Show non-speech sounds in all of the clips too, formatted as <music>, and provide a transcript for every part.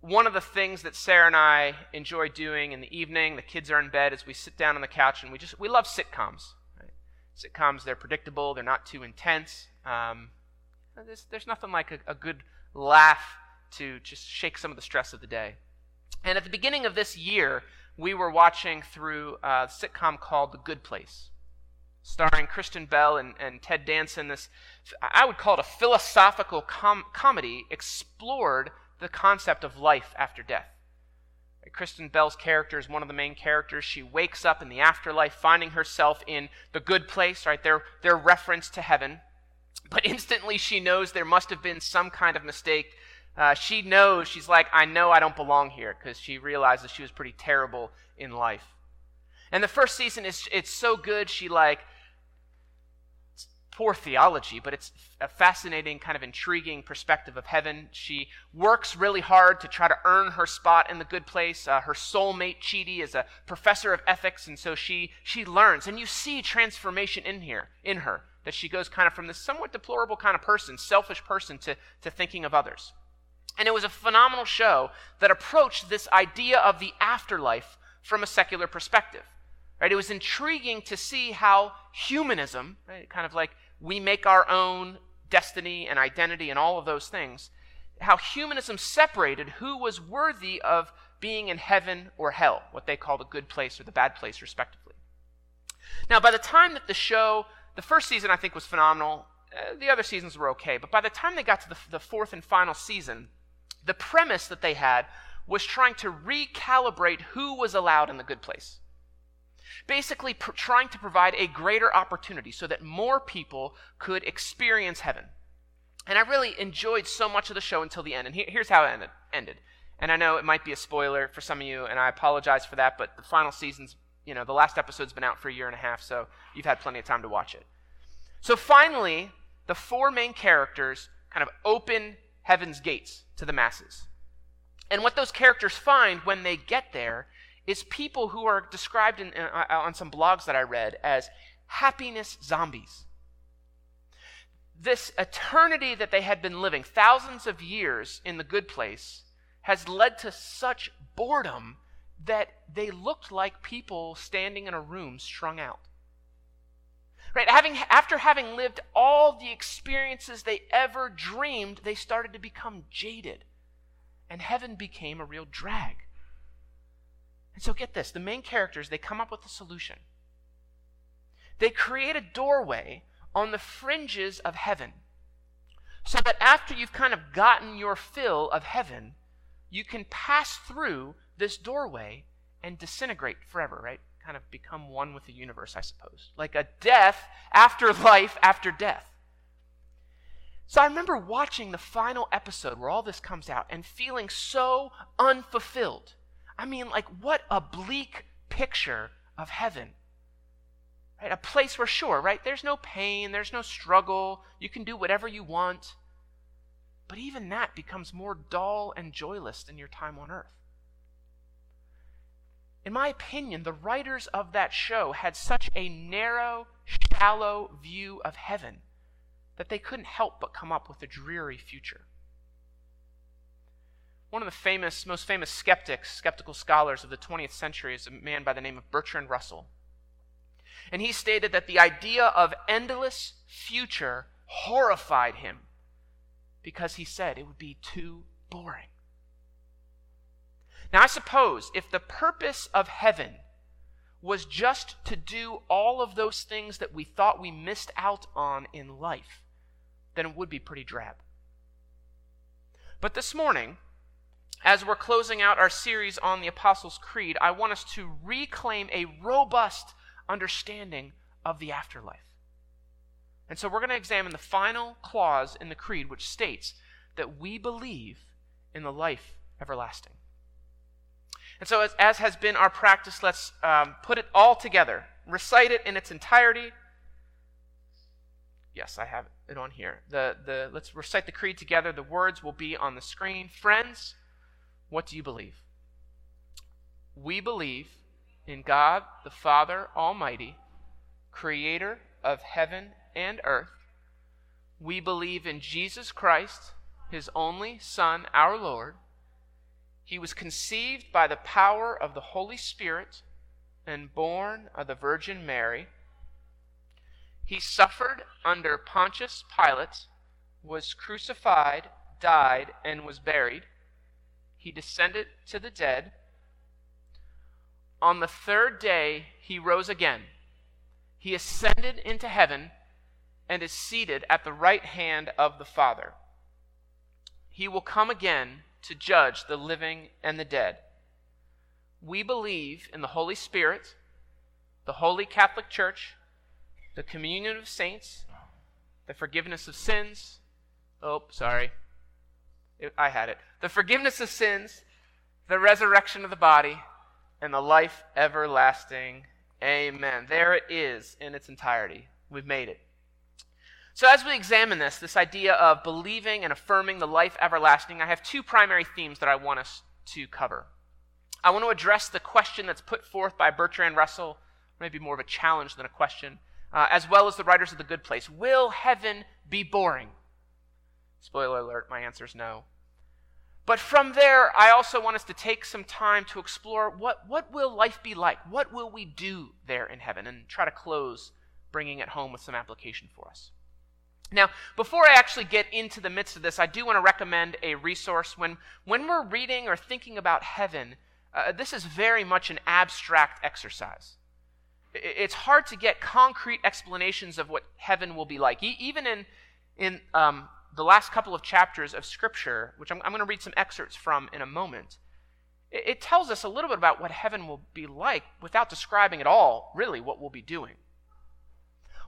one of the things that Sarah and I enjoy doing in the evening, the kids are in bed, is we sit down on the couch and we just we love sitcoms. Right? Sitcoms, they're predictable, they're not too intense. Um, there's, there's nothing like a, a good laugh to just shake some of the stress of the day. And at the beginning of this year, we were watching through a sitcom called The Good Place, starring Kristen Bell and, and Ted Danson. This, I would call it a philosophical com- comedy, explored the concept of life after death. Kristen Bell's character is one of the main characters. She wakes up in the afterlife, finding herself in the good place, right? Their, their reference to heaven. But instantly she knows there must have been some kind of mistake. Uh, she knows, she's like, I know I don't belong here, because she realizes she was pretty terrible in life. And the first season is it's so good, she like poor theology, but it's a fascinating, kind of intriguing perspective of heaven. She works really hard to try to earn her spot in the good place. Uh, her soulmate, Chidi, is a professor of ethics, and so she, she learns. And you see transformation in here, in her, that she goes kind of from this somewhat deplorable kind of person, selfish person, to, to thinking of others. And it was a phenomenal show that approached this idea of the afterlife from a secular perspective. Right? It was intriguing to see how humanism, right, kind of like we make our own destiny and identity and all of those things, how humanism separated who was worthy of being in heaven or hell, what they call the good place or the bad place, respectively. Now, by the time that the show, the first season I think was phenomenal, uh, the other seasons were okay, but by the time they got to the, the fourth and final season, the premise that they had was trying to recalibrate who was allowed in the good place basically pr- trying to provide a greater opportunity so that more people could experience heaven. And I really enjoyed so much of the show until the end. And he- here's how it ended, ended. And I know it might be a spoiler for some of you, and I apologize for that, but the final season's, you know, the last episode's been out for a year and a half, so you've had plenty of time to watch it. So finally, the four main characters kind of open heaven's gates to the masses. And what those characters find when they get there is people who are described in, uh, on some blogs that I read as happiness zombies. This eternity that they had been living, thousands of years in the good place, has led to such boredom that they looked like people standing in a room strung out. Right? Having, after having lived all the experiences they ever dreamed, they started to become jaded. And heaven became a real drag. And so get this the main characters, they come up with a solution. They create a doorway on the fringes of heaven so that after you've kind of gotten your fill of heaven, you can pass through this doorway and disintegrate forever, right? Kind of become one with the universe, I suppose. Like a death after life after death. So I remember watching the final episode where all this comes out and feeling so unfulfilled. I mean, like, what a bleak picture of heaven. Right? A place where, sure, right, there's no pain, there's no struggle, you can do whatever you want. But even that becomes more dull and joyless than your time on earth. In my opinion, the writers of that show had such a narrow, shallow view of heaven that they couldn't help but come up with a dreary future. One of the famous, most famous skeptics, skeptical scholars of the 20th century is a man by the name of Bertrand Russell. And he stated that the idea of endless future horrified him because he said it would be too boring. Now, I suppose if the purpose of heaven was just to do all of those things that we thought we missed out on in life, then it would be pretty drab. But this morning, as we're closing out our series on the Apostles' Creed, I want us to reclaim a robust understanding of the afterlife. And so we're going to examine the final clause in the Creed, which states that we believe in the life everlasting. And so, as, as has been our practice, let's um, put it all together, recite it in its entirety. Yes, I have it on here. The, the, let's recite the creed together. The words will be on the screen. Friends, what do you believe? We believe in God the Father Almighty, creator of heaven and earth. We believe in Jesus Christ, his only Son, our Lord. He was conceived by the power of the Holy Spirit and born of the Virgin Mary. He suffered under Pontius Pilate, was crucified, died, and was buried. He descended to the dead. On the third day, he rose again. He ascended into heaven and is seated at the right hand of the Father. He will come again to judge the living and the dead. We believe in the Holy Spirit, the Holy Catholic Church, the communion of saints, the forgiveness of sins. Oh, sorry. I had it. The forgiveness of sins, the resurrection of the body, and the life everlasting. Amen. There it is in its entirety. We've made it. So, as we examine this, this idea of believing and affirming the life everlasting, I have two primary themes that I want us to cover. I want to address the question that's put forth by Bertrand Russell, maybe more of a challenge than a question, uh, as well as the writers of The Good Place. Will heaven be boring? Spoiler alert, my answer is no. But from there, I also want us to take some time to explore what, what will life be like? What will we do there in heaven? And try to close bringing it home with some application for us. Now, before I actually get into the midst of this, I do want to recommend a resource. When, when we're reading or thinking about heaven, uh, this is very much an abstract exercise. It's hard to get concrete explanations of what heaven will be like. E- even in, in um, the last couple of chapters of Scripture, which I'm, I'm going to read some excerpts from in a moment, it, it tells us a little bit about what heaven will be like without describing at all, really, what we'll be doing.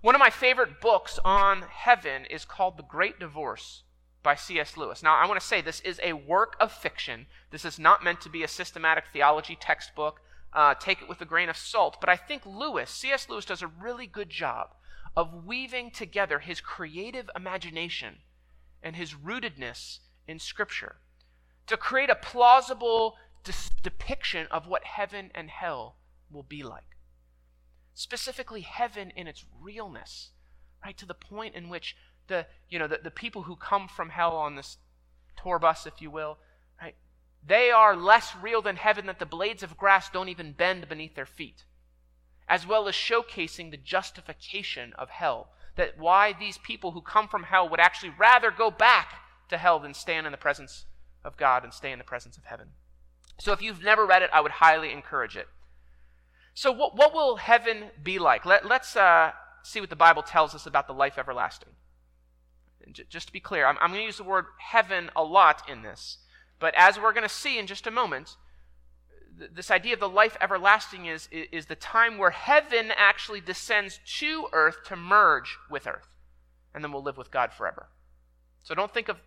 One of my favorite books on heaven is called The Great Divorce by C.S. Lewis. Now, I want to say this is a work of fiction. This is not meant to be a systematic theology textbook. Uh, take it with a grain of salt. But I think Lewis, C.S. Lewis, does a really good job of weaving together his creative imagination and his rootedness in Scripture to create a plausible dis- depiction of what heaven and hell will be like specifically heaven in its realness, right? To the point in which the, you know, the, the people who come from hell on this tour bus, if you will, right? They are less real than heaven that the blades of grass don't even bend beneath their feet. As well as showcasing the justification of hell. That why these people who come from hell would actually rather go back to hell than stand in the presence of God and stay in the presence of heaven. So if you've never read it, I would highly encourage it. So, what, what will heaven be like? Let, us uh, see what the Bible tells us about the life everlasting. J- just to be clear, I'm, I'm going to use the word heaven a lot in this. But as we're going to see in just a moment, this idea of the life everlasting is, is, the time where heaven actually descends to earth to merge with earth. And then we'll live with God forever. So don't think of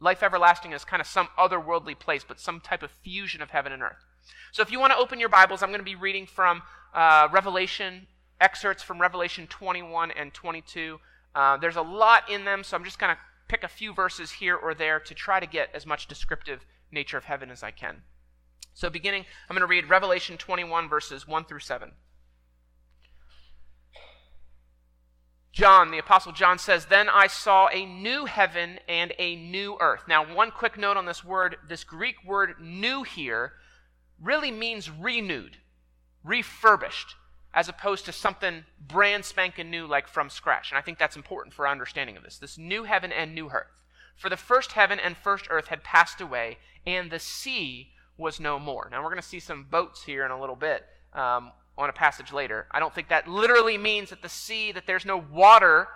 life everlasting as kind of some otherworldly place, but some type of fusion of heaven and earth. So if you want to open your Bibles, I'm going to be reading from uh, Revelation, excerpts from Revelation 21 and 22. Uh, there's a lot in them, so I'm just going to pick a few verses here or there to try to get as much descriptive nature of heaven as I can. So beginning, I'm going to read Revelation 21, verses 1 through 7. John, the Apostle John says, Then I saw a new heaven and a new earth. Now, one quick note on this word this Greek word new here really means renewed, refurbished, as opposed to something brand spanking new like from scratch. And I think that's important for our understanding of this. This new heaven and new earth. For the first heaven and first earth had passed away, and the sea was no more. Now, we're going to see some boats here in a little bit um, on a passage later. I don't think that literally means that the sea, that there's no water,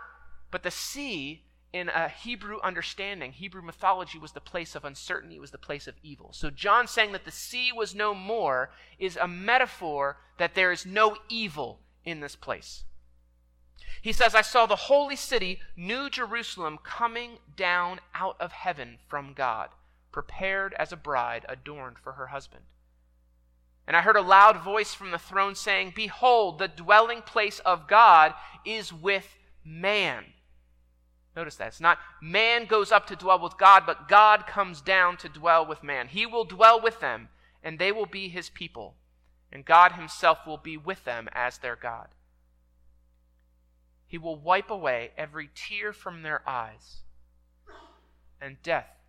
but the sea in a Hebrew understanding, Hebrew mythology was the place of uncertainty, was the place of evil. So, John saying that the sea was no more is a metaphor that there is no evil in this place. He says, I saw the holy city, New Jerusalem, coming down out of heaven from God, prepared as a bride adorned for her husband. And I heard a loud voice from the throne saying, Behold, the dwelling place of God is with man Notice that. It's not man goes up to dwell with God, but God comes down to dwell with man. He will dwell with them, and they will be his people, and God himself will be with them as their God. He will wipe away every tear from their eyes, and death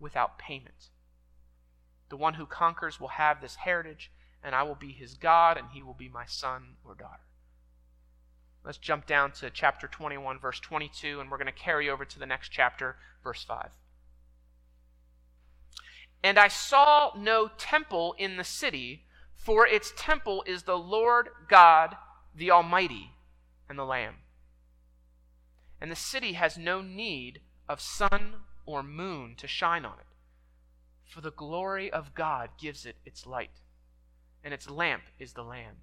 without payment. The one who conquers will have this heritage, and I will be his God, and he will be my son or daughter. Let's jump down to chapter 21, verse 22, and we're going to carry over to the next chapter, verse 5. And I saw no temple in the city, for its temple is the Lord God, the Almighty, and the Lamb. And the city has no need of sun or moon to shine on it, for the glory of God gives it its light, and its lamp is the Lamb.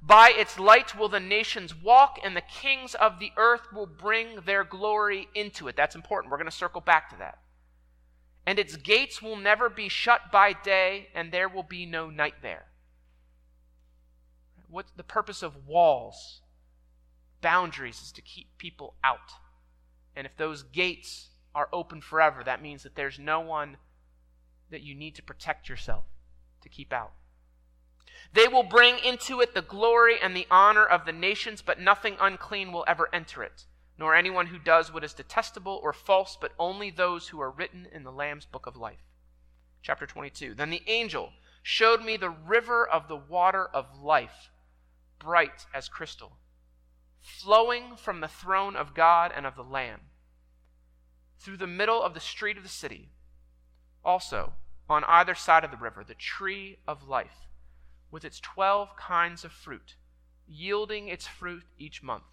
By its light will the nations walk, and the kings of the earth will bring their glory into it. That's important. We're going to circle back to that and its gates will never be shut by day, and there will be no night there. What's the purpose of walls? Boundaries is to keep people out. And if those gates are open forever, that means that there's no one that you need to protect yourself to keep out. They will bring into it the glory and the honor of the nations, but nothing unclean will ever enter it nor anyone who does what is detestable or false, but only those who are written in the Lamb's book of life. Chapter 22. Then the angel showed me the river of the water of life, bright as crystal, flowing from the throne of God and of the Lamb, through the middle of the street of the city. Also, on either side of the river, the tree of life, with its twelve kinds of fruit, yielding its fruit each month.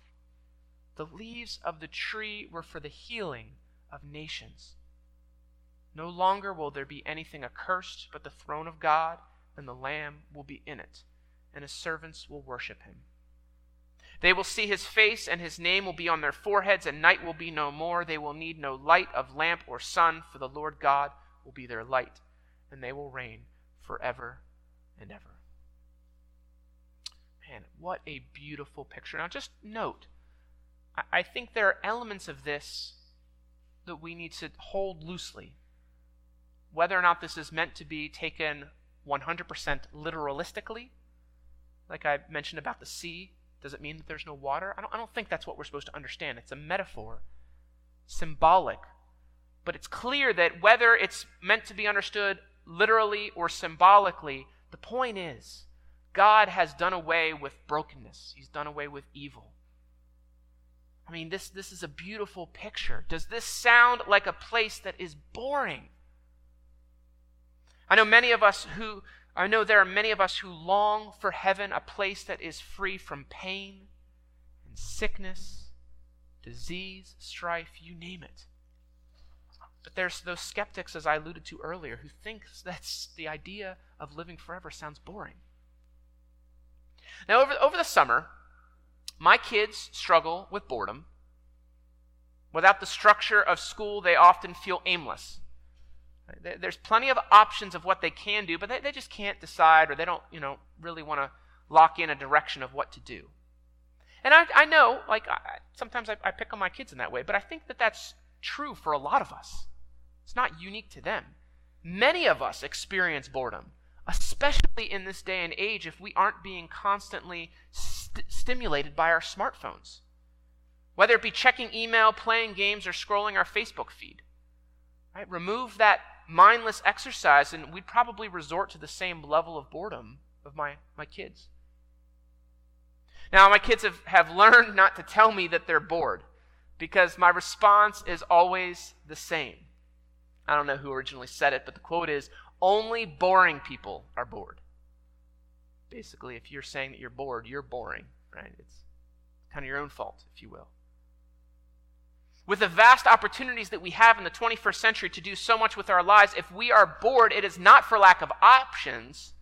The leaves of the tree were for the healing of nations. No longer will there be anything accursed, but the throne of God and the Lamb will be in it, and his servants will worship him. They will see his face, and his name will be on their foreheads, and night will be no more. They will need no light of lamp or sun, for the Lord God will be their light, and they will reign forever and ever. Man, what a beautiful picture. Now, just note I think there are elements of this that we need to hold loosely. Whether or not this is meant to be taken 100% literalistically, like I mentioned about the sea, does it mean that there's no water? I don't, I don't think that's what we're supposed to understand. It's a metaphor, symbolic. But it's clear that whether it's meant to be understood literally or symbolically, the point is God has done away with brokenness, He's done away with evil. I mean, this, this is a beautiful picture. Does this sound like a place that is boring? I know many of us who, I know there are many of us who long for heaven, a place that is free from pain and sickness, disease, strife, you name it. But there's those skeptics, as I alluded to earlier, who think that the idea of living forever sounds boring. Now, over, over the summer, my kids struggle with boredom. Without the structure of school, they often feel aimless. There's plenty of options of what they can do, but they, they just can't decide or they don't, you know, really want to lock in a direction of what to do. And I, I know, like, I, sometimes I, I pick on my kids in that way, but I think that that's true for a lot of us. It's not unique to them. Many of us experience boredom especially in this day and age if we aren't being constantly st- stimulated by our smartphones. Whether it be checking email, playing games, or scrolling our Facebook feed. Right? Remove that mindless exercise, and we'd probably resort to the same level of boredom of my, my kids. Now, my kids have, have learned not to tell me that they're bored because my response is always the same. I don't know who originally said it, but the quote is only boring people are bored. Basically, if you're saying that you're bored, you're boring, right? It's kind of your own fault, if you will. With the vast opportunities that we have in the 21st century to do so much with our lives, if we are bored, it is not for lack of options,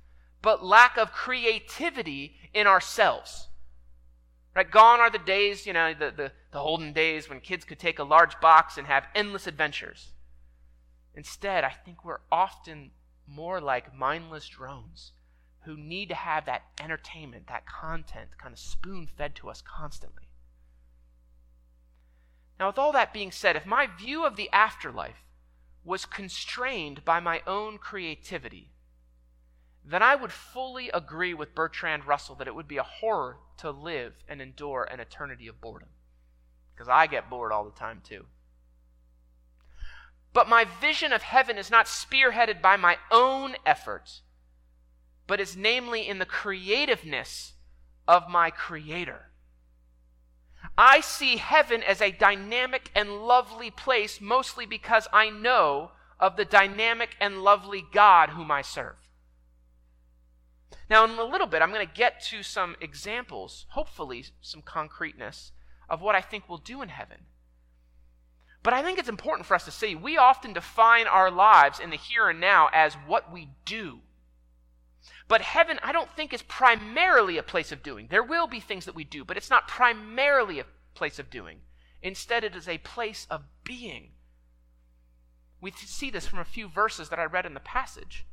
but lack of creativity in ourselves. Right? Gone are the days, you know, the, the, the olden days when kids could take a large box and have endless adventures. Instead, I think we're often more like mindless drones who need to have that entertainment, that content kind of spoon fed to us constantly. Now, with all that being said, if my view of the afterlife was constrained by my own creativity, then I would fully agree with Bertrand Russell that it would be a horror to live and endure an eternity of boredom. Because I get bored all the time too. But my vision of heaven is not spearheaded by my own efforts, but is namely in the creativeness of my Creator. I see heaven as a dynamic and lovely place, mostly because I know of the dynamic and lovely God whom I serve. Now, in a little bit, I'm going to get to some examples, hopefully, some concreteness of what I think we'll do in heaven. But I think it's important for us to see we often define our lives in the here and now as what we do. But heaven, I don't think, is primarily a place of doing. There will be things that we do, but it's not primarily a place of doing. Instead, it is a place of being. We see this from a few verses that I read in the passage.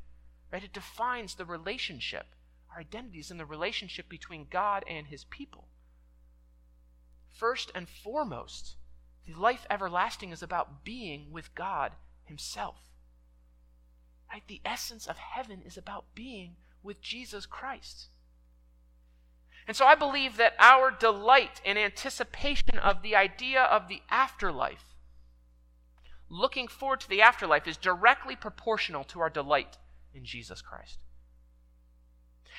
Right? It defines the relationship. Our identity is in the relationship between God and his people. First and foremost, the life everlasting is about being with God himself. Right? The essence of heaven is about being with Jesus Christ. And so I believe that our delight and anticipation of the idea of the afterlife, looking forward to the afterlife, is directly proportional to our delight in Jesus Christ.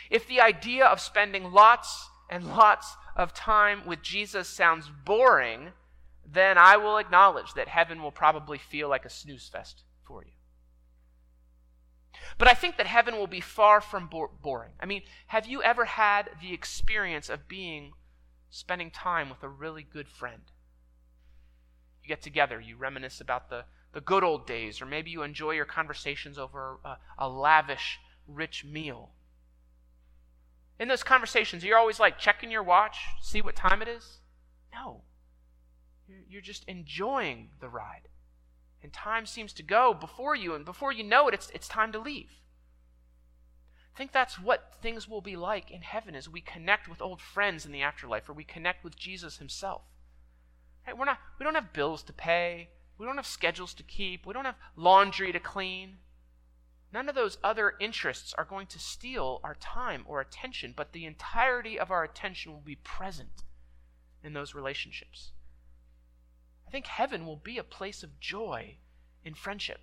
If the idea of spending lots and lots of time with Jesus sounds boring, then I will acknowledge that heaven will probably feel like a snooze fest for you. But I think that heaven will be far from bo- boring. I mean, have you ever had the experience of being, spending time with a really good friend? You get together, you reminisce about the, the good old days, or maybe you enjoy your conversations over a, a lavish, rich meal. In those conversations, you're always like checking your watch, see what time it is? No. You're just enjoying the ride. And time seems to go before you, and before you know it, it's, it's time to leave. I think that's what things will be like in heaven as we connect with old friends in the afterlife, or we connect with Jesus himself. Right? We're not, we don't have bills to pay. We don't have schedules to keep. We don't have laundry to clean. None of those other interests are going to steal our time or attention, but the entirety of our attention will be present in those relationships. I think heaven will be a place of joy in friendship.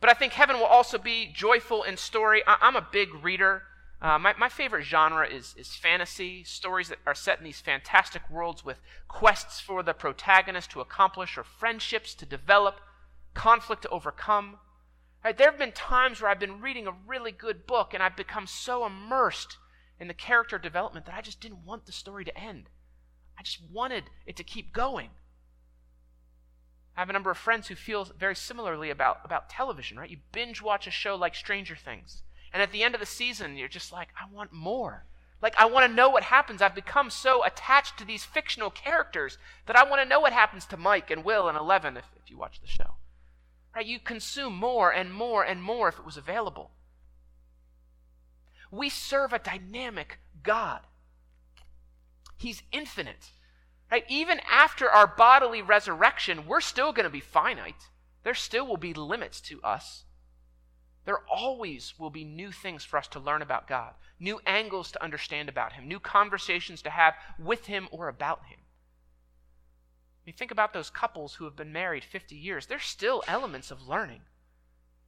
But I think heaven will also be joyful in story. I, am a big reader. Uh, my, my favorite genre is, is fantasy, stories that are set in these fantastic worlds with quests for the protagonist to accomplish or friendships to develop, conflict to overcome. Right, there have been times where I've been reading a really good book and I've become so immersed in the character development that I just didn't want the story to end. I just wanted it to keep going. I have a number of friends who feel very similarly about, about television, right? You binge watch a show like Stranger Things, and at the end of the season, you're just like, I want more. Like, I want to know what happens. I've become so attached to these fictional characters that I want to know what happens to Mike and Will and Eleven if, if you watch the show. Right? You consume more and more and more if it was available. We serve a dynamic God. He's infinite. Right? Even after our bodily resurrection, we're still going to be finite. There still will be limits to us. There always will be new things for us to learn about God, new angles to understand about Him, new conversations to have with Him or about Him. You think about those couples who have been married 50 years, there's still elements of learning,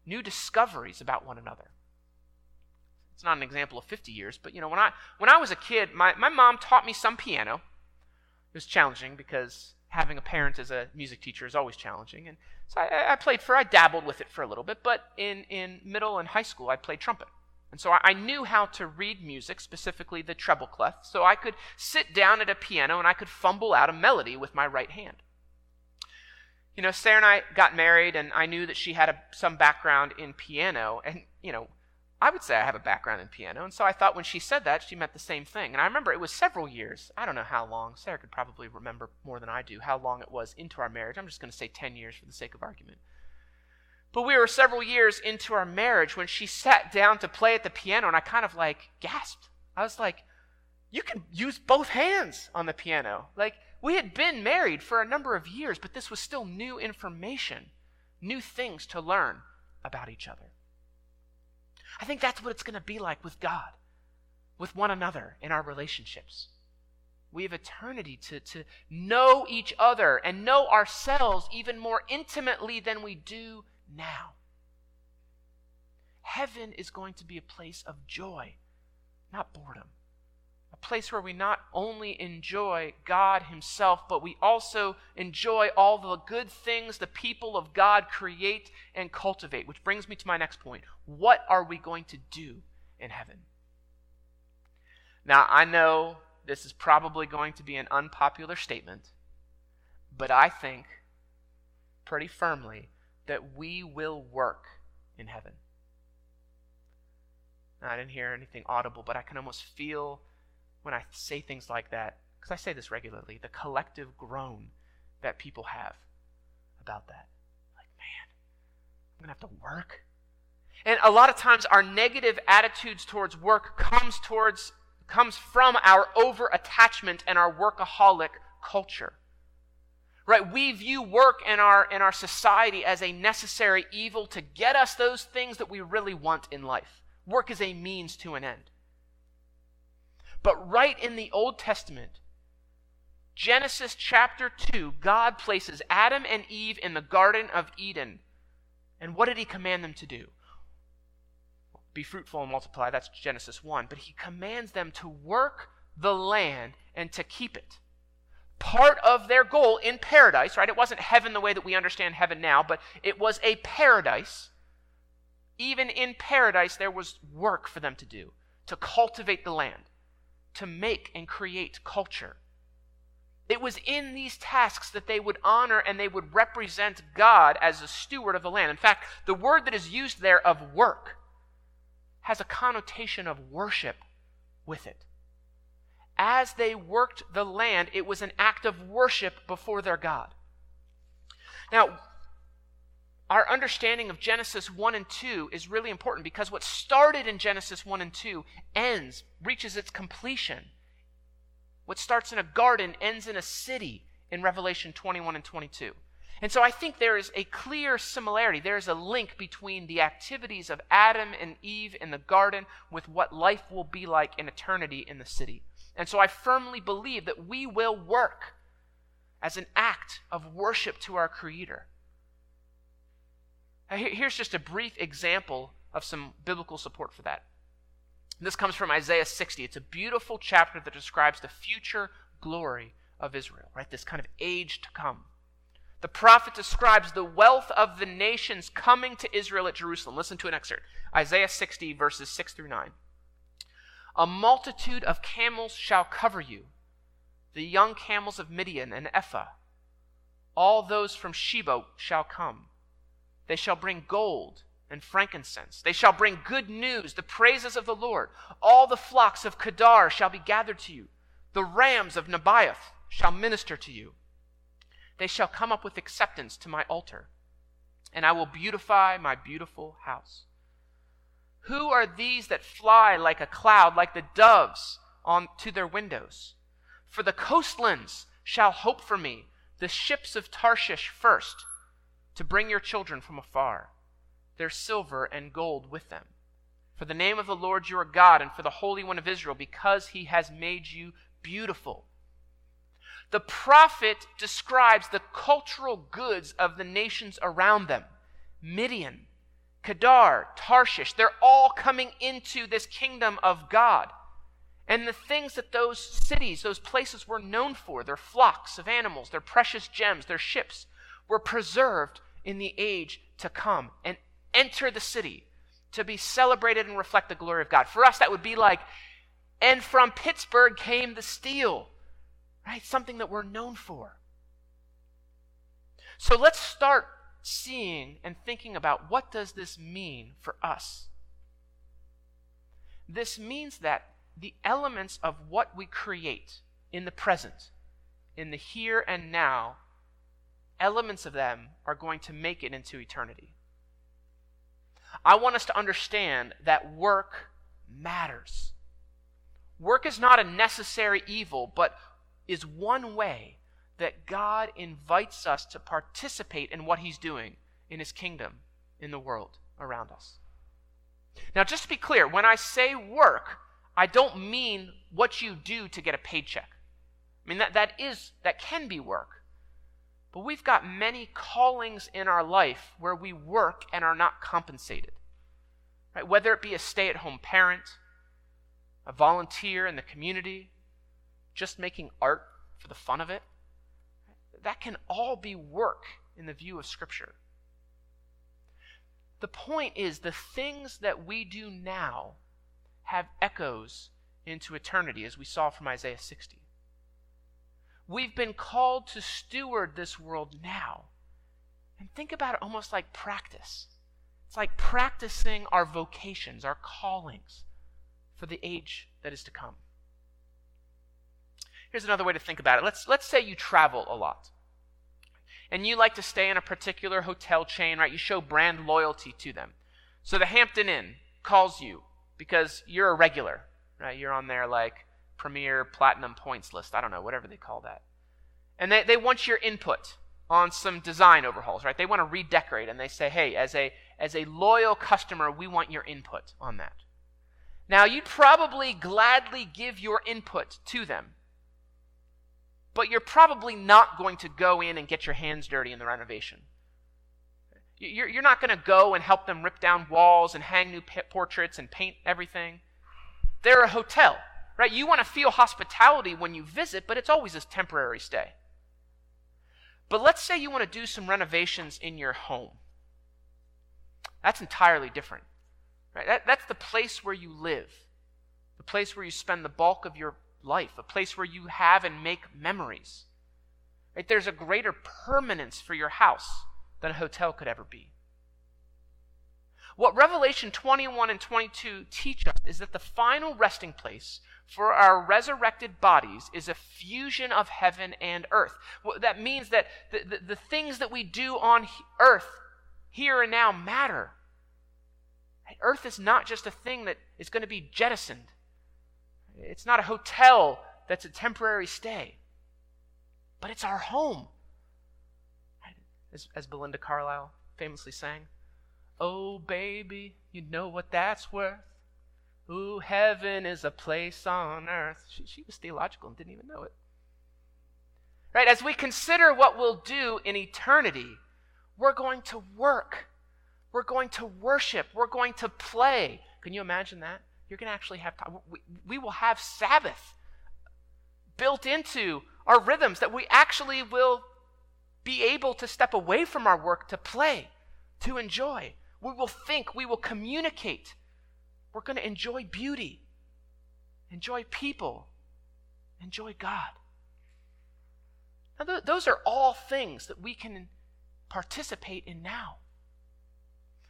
new discoveries about one another. It's not an example of 50 years, but you know, when I when I was a kid, my, my mom taught me some piano. It was challenging because having a parent as a music teacher is always challenging. And so I, I played for, I dabbled with it for a little bit, but in, in middle and high school, I played trumpet. And so I, knew how to read music, specifically the treble clef, so I could sit down at a piano and I could fumble out a melody with my right hand. You know, Sarah and I got married, and I knew that she had a, some background in piano, and, you know, I would say I have a background in piano, and so I thought when she said that, she meant the same thing. And I remember it was several years. I don't know how long. Sarah could probably remember more than I do how long it was into our marriage. I'm just going to say 10 years for the sake of argument. But we were several years into our marriage when she sat down to play at the piano, and I kind of like gasped. I was like, you can use both hands on the piano. Like, we had been married for a number of years, but this was still new information, new things to learn about each other. I think that's what it's going to be like with God, with one another in our relationships. We have eternity to, to know each other and know ourselves even more intimately than we do now. Heaven is going to be a place of joy, not boredom. Place where we not only enjoy God Himself, but we also enjoy all the good things the people of God create and cultivate. Which brings me to my next point. What are we going to do in heaven? Now, I know this is probably going to be an unpopular statement, but I think pretty firmly that we will work in heaven. Now, I didn't hear anything audible, but I can almost feel when I say things like that, because I say this regularly, the collective groan that people have about that. Like, man, I'm going to have to work. And a lot of times our negative attitudes towards work comes towards comes from our over attachment and our workaholic culture. Right? We view work in our in our society as a necessary evil to get us those things that we really want in life. Work is a means to an end. But right in the Old Testament, Genesis chapter 2, God places Adam and Eve in the Garden of Eden. And what did he command them to do? Be fruitful and multiply. That's Genesis 1. But he commands them to work the land and to keep it. Part of their goal in paradise, right? It wasn't heaven the way that we understand heaven now, but it was a paradise. Even in paradise, there was work for them to do to cultivate the land to make and create culture. It was in these tasks that they would honor and they would represent God as a steward of the land. In fact, the word that is used there of work has a connotation of worship with it. As they worked the land, it was an act of worship before their God. Now, our understanding of Genesis 1 and 2 is really important because what started in Genesis 1 and 2 ends, reaches its completion. What starts in a garden ends in a city in Revelation 21 and 22. And so I think there is a clear similarity. There is a link between the activities of Adam and Eve in the garden with what life will be like in eternity in the city. And so I firmly believe that we will work as an act of worship to our Creator. Here's just a brief example of some biblical support for that. This comes from Isaiah 60. It's a beautiful chapter that describes the future glory of Israel, right? This kind of age to come. The prophet describes the wealth of the nations coming to Israel at Jerusalem. Listen to an excerpt Isaiah 60, verses 6 through 9. A multitude of camels shall cover you, the young camels of Midian and Ephah. All those from Sheba shall come they shall bring gold and frankincense. They shall bring good news, the praises of the Lord. All the flocks of Kedar shall be gathered to you. The rams of Nebaioth shall minister to you. They shall come up with acceptance to my altar, and I will beautify my beautiful house. Who are these that fly like a cloud, like the doves on to their windows? For the coastlands shall hope for me, the ships of Tarshish first to bring your children from afar, their silver and gold with them. For the name of the Lord your God and for the Holy One of Israel, because he has made you beautiful. The prophet describes the cultural goods of the nations around them Midian, Kedar, Tarshish. They're all coming into this kingdom of God. And the things that those cities, those places were known for, their flocks of animals, their precious gems, their ships, were preserved in the age to come and enter the city to be celebrated and reflect the glory of God. For us, that would be like, and from Pittsburgh came the steel, right? Something that we're known for. So let's start seeing and thinking about what does this mean for us? This means that the elements of what we create in the present, in the here and now, elements of them are going to make it into eternity. I want us to understand that work matters. Work is not a necessary evil, but is one way that God invites us to participate in what He's doing in His kingdom in the world around us. Now, just to be clear, when I say work, I don't mean what you do to get a paycheck. I mean, that, that is, that can be work. But we've got many callings in our life where we work and are not compensated. Right? Whether it be a stay at home parent, a volunteer in the community, just making art for the fun of it, that can all be work in the view of Scripture. The point is, the things that we do now have echoes into eternity, as we saw from Isaiah 60. We've been called to steward this world now. And think about it almost like practice. It's like practicing our vocations, our callings for the age that is to come. Here's another way to think about it. Let's, let's say you travel a lot and you like to stay in a particular hotel chain, right? You show brand loyalty to them. So the Hampton Inn calls you because you're a regular, right? You're on their like premier platinum points list. I don't know, whatever they call that. And they, they want your input on some design overhauls, right? They want to redecorate and they say, hey, as a as a loyal customer, we want your input on that. Now, you'd probably gladly give your input to them but you're probably not going to go in and get your hands dirty in the renovation. You're, you're not going to go and help them rip down walls and hang new portraits and paint everything. They're a hotel, right? You want to feel hospitality when you visit, but it's always a temporary stay. But let's say you want to do some renovations in your home. That's entirely different. Right? That, that's the place where you live, the place where you spend the bulk of your life, a place where you have and make memories. Right? There's a greater permanence for your house than a hotel could ever be. What Revelation 21 and 22 teach us is that the final resting place for our resurrected bodies is a fusion of heaven and earth. That means that the, the, the things that we do on earth here and now matter. Earth is not just a thing that is going to be jettisoned. It's not a hotel that's a temporary stay, but it's our home. As, as Belinda Carlisle famously sang, Oh, baby, you know what that's worth. Ooh, heaven is a place on earth. She, she was theological and didn't even know it. Right? As we consider what we'll do in eternity, we're going to work. We're going to worship. We're going to play. Can you imagine that? You're going to actually have time. We, we will have Sabbath built into our rhythms that we actually will be able to step away from our work to play, to enjoy. We will think, we will communicate. We're going to enjoy beauty, enjoy people, enjoy God. Now, th- those are all things that we can participate in now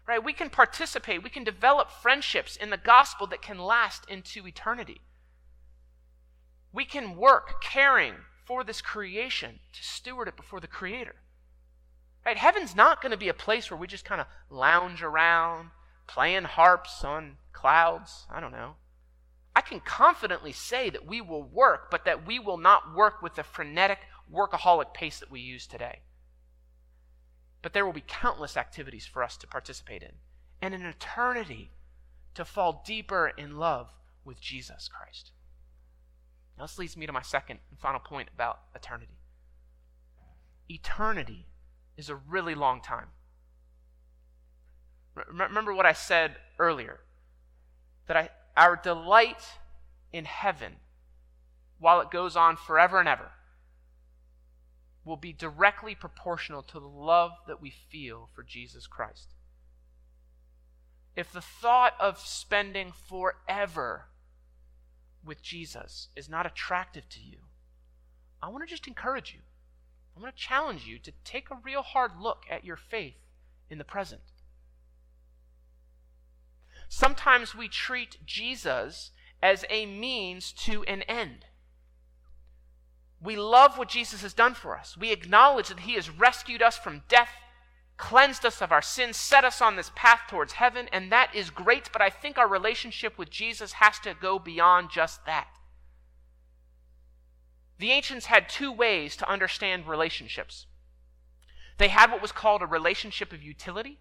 right? We can participate, we can develop friendships in the gospel that can last into eternity. We can work caring for this creation to steward it before the Creator. Right? Heaven's not going to be a place where we just kind of lounge around, playing harps on clouds. I don't know. I can confidently say that we will work, but that we will not work with the frenetic, workaholic pace that we use today. But there will be countless activities for us to participate in, and an eternity to fall deeper in love with Jesus Christ. Now, this leads me to my second and final point about eternity. Eternity is a really long time. Remember what I said earlier that I, our delight in heaven, while it goes on forever and ever, will be directly proportional to the love that we feel for Jesus Christ. If the thought of spending forever with Jesus is not attractive to you, I want to just encourage you. I want to challenge you to take a real hard look at your faith in the present. Sometimes we treat Jesus as a means to an end. We love what Jesus has done for us. We acknowledge that He has rescued us from death, cleansed us of our sins, set us on this path towards heaven, and that is great, but I think our relationship with Jesus has to go beyond just that. The ancients had two ways to understand relationships. They had what was called a relationship of utility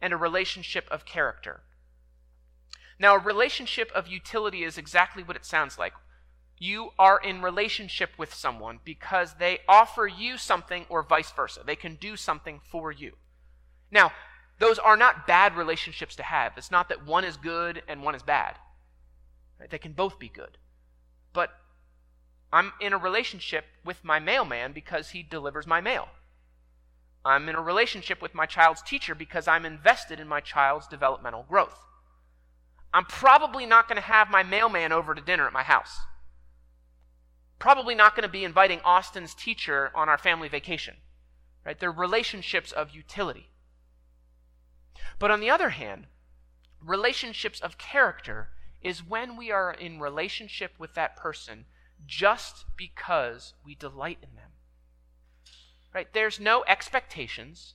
and a relationship of character. Now, a relationship of utility is exactly what it sounds like. You are in relationship with someone because they offer you something or vice versa. They can do something for you. Now, those are not bad relationships to have. It's not that one is good and one is bad. Right? They can both be good. But I'm in a relationship with my mailman because he delivers my mail. I'm in a relationship with my child's teacher because I'm invested in my child's developmental growth. I'm probably not going to have my mailman over to dinner at my house. Probably not going to be inviting Austin's teacher on our family vacation. Right? They're relationships of utility. But on the other hand, relationships of character is when we are in relationship with that person just because we delight in them. Right? There's no expectations.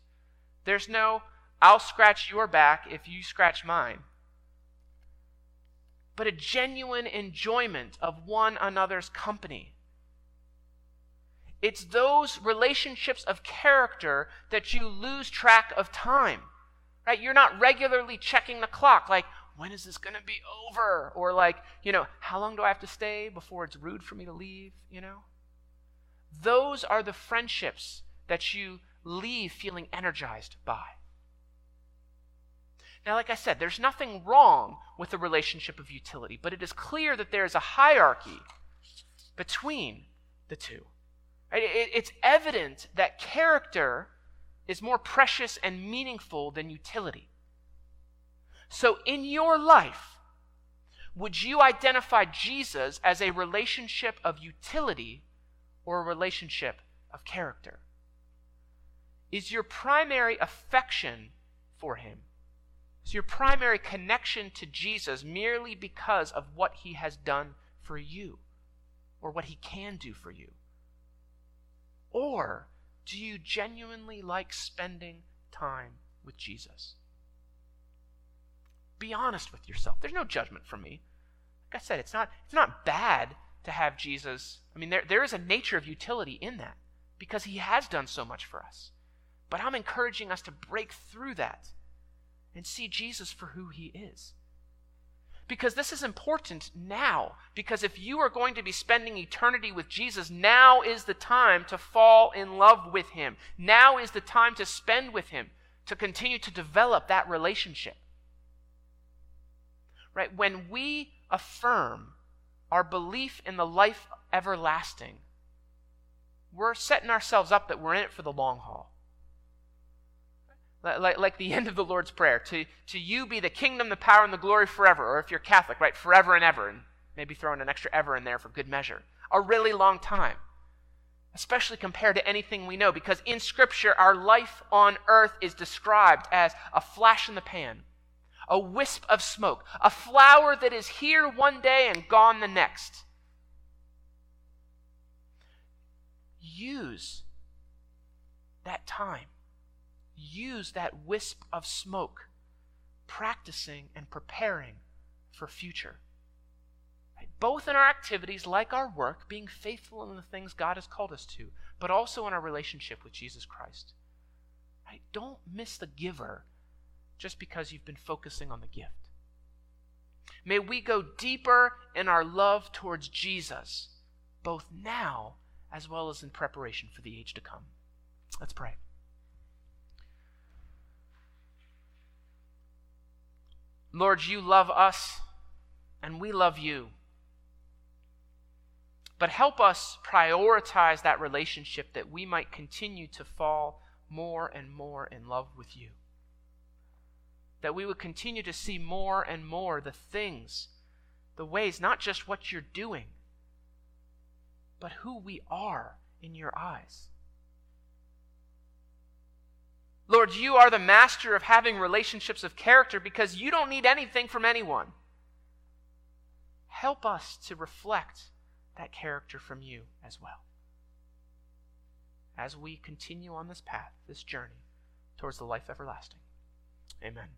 There's no I'll scratch your back if you scratch mine but a genuine enjoyment of one another's company. It's those relationships of character that you lose track of time. Right? You're not regularly checking the clock like when is this going to be over or like, you know, how long do I have to stay before it's rude for me to leave, you know? Those are the friendships that you leave feeling energized by. Now, like I said, there's nothing wrong with the relationship of utility, but it is clear that there is a hierarchy between the two. It's evident that character is more precious and meaningful than utility. So, in your life, would you identify Jesus as a relationship of utility or a relationship of character? Is your primary affection for him is your primary connection to Jesus merely because of what he has done for you or what he can do for you? Or do you genuinely like spending time with Jesus? Be honest with yourself. There's no judgment from me. Like I said, it's not, it's not bad to have Jesus. I mean, there, there is a nature of utility in that because he has done so much for us. But I'm encouraging us to break through that and see Jesus for who he is. Because this is important now. Because if you are going to be spending eternity with Jesus, now is the time to fall in love with him. Now is the time to spend with him, to continue to develop that relationship. Right? When we affirm our belief in the life everlasting, we're setting ourselves up that we're in it for the long haul. Like, like the <laughs> end of the Lord's Prayer. To, to you be the kingdom, the power, and the glory forever. Or if you're Catholic, right, forever and ever. And maybe throwing an extra ever in there for good measure. A really long time. Especially compared to anything we know. Because in Scripture, our life on earth is described as a flash in the pan, a wisp of smoke, a flower that is here one day and gone the next. Use that time use that wisp of smoke, practicing and preparing for future. Both in our activities, like our work, being faithful in the things God has called us to, but also in our relationship with Jesus Christ. Don't miss the giver just because you've been focusing on the gift. May we go deeper in our love towards Jesus, both now as well as in preparation for the age to come. Let's pray. Lord, you love us and we love you. But help us prioritize that relationship that we might continue to fall more and more in love with you. That we would continue to see more and more the things, the ways, not just what you're doing, but who we are in your eyes. Lord, you are the master of having relationships of character because you don't need anything from anyone. Help us to reflect that character from you as well. As we continue on this path, this journey, towards the life everlasting. Amen.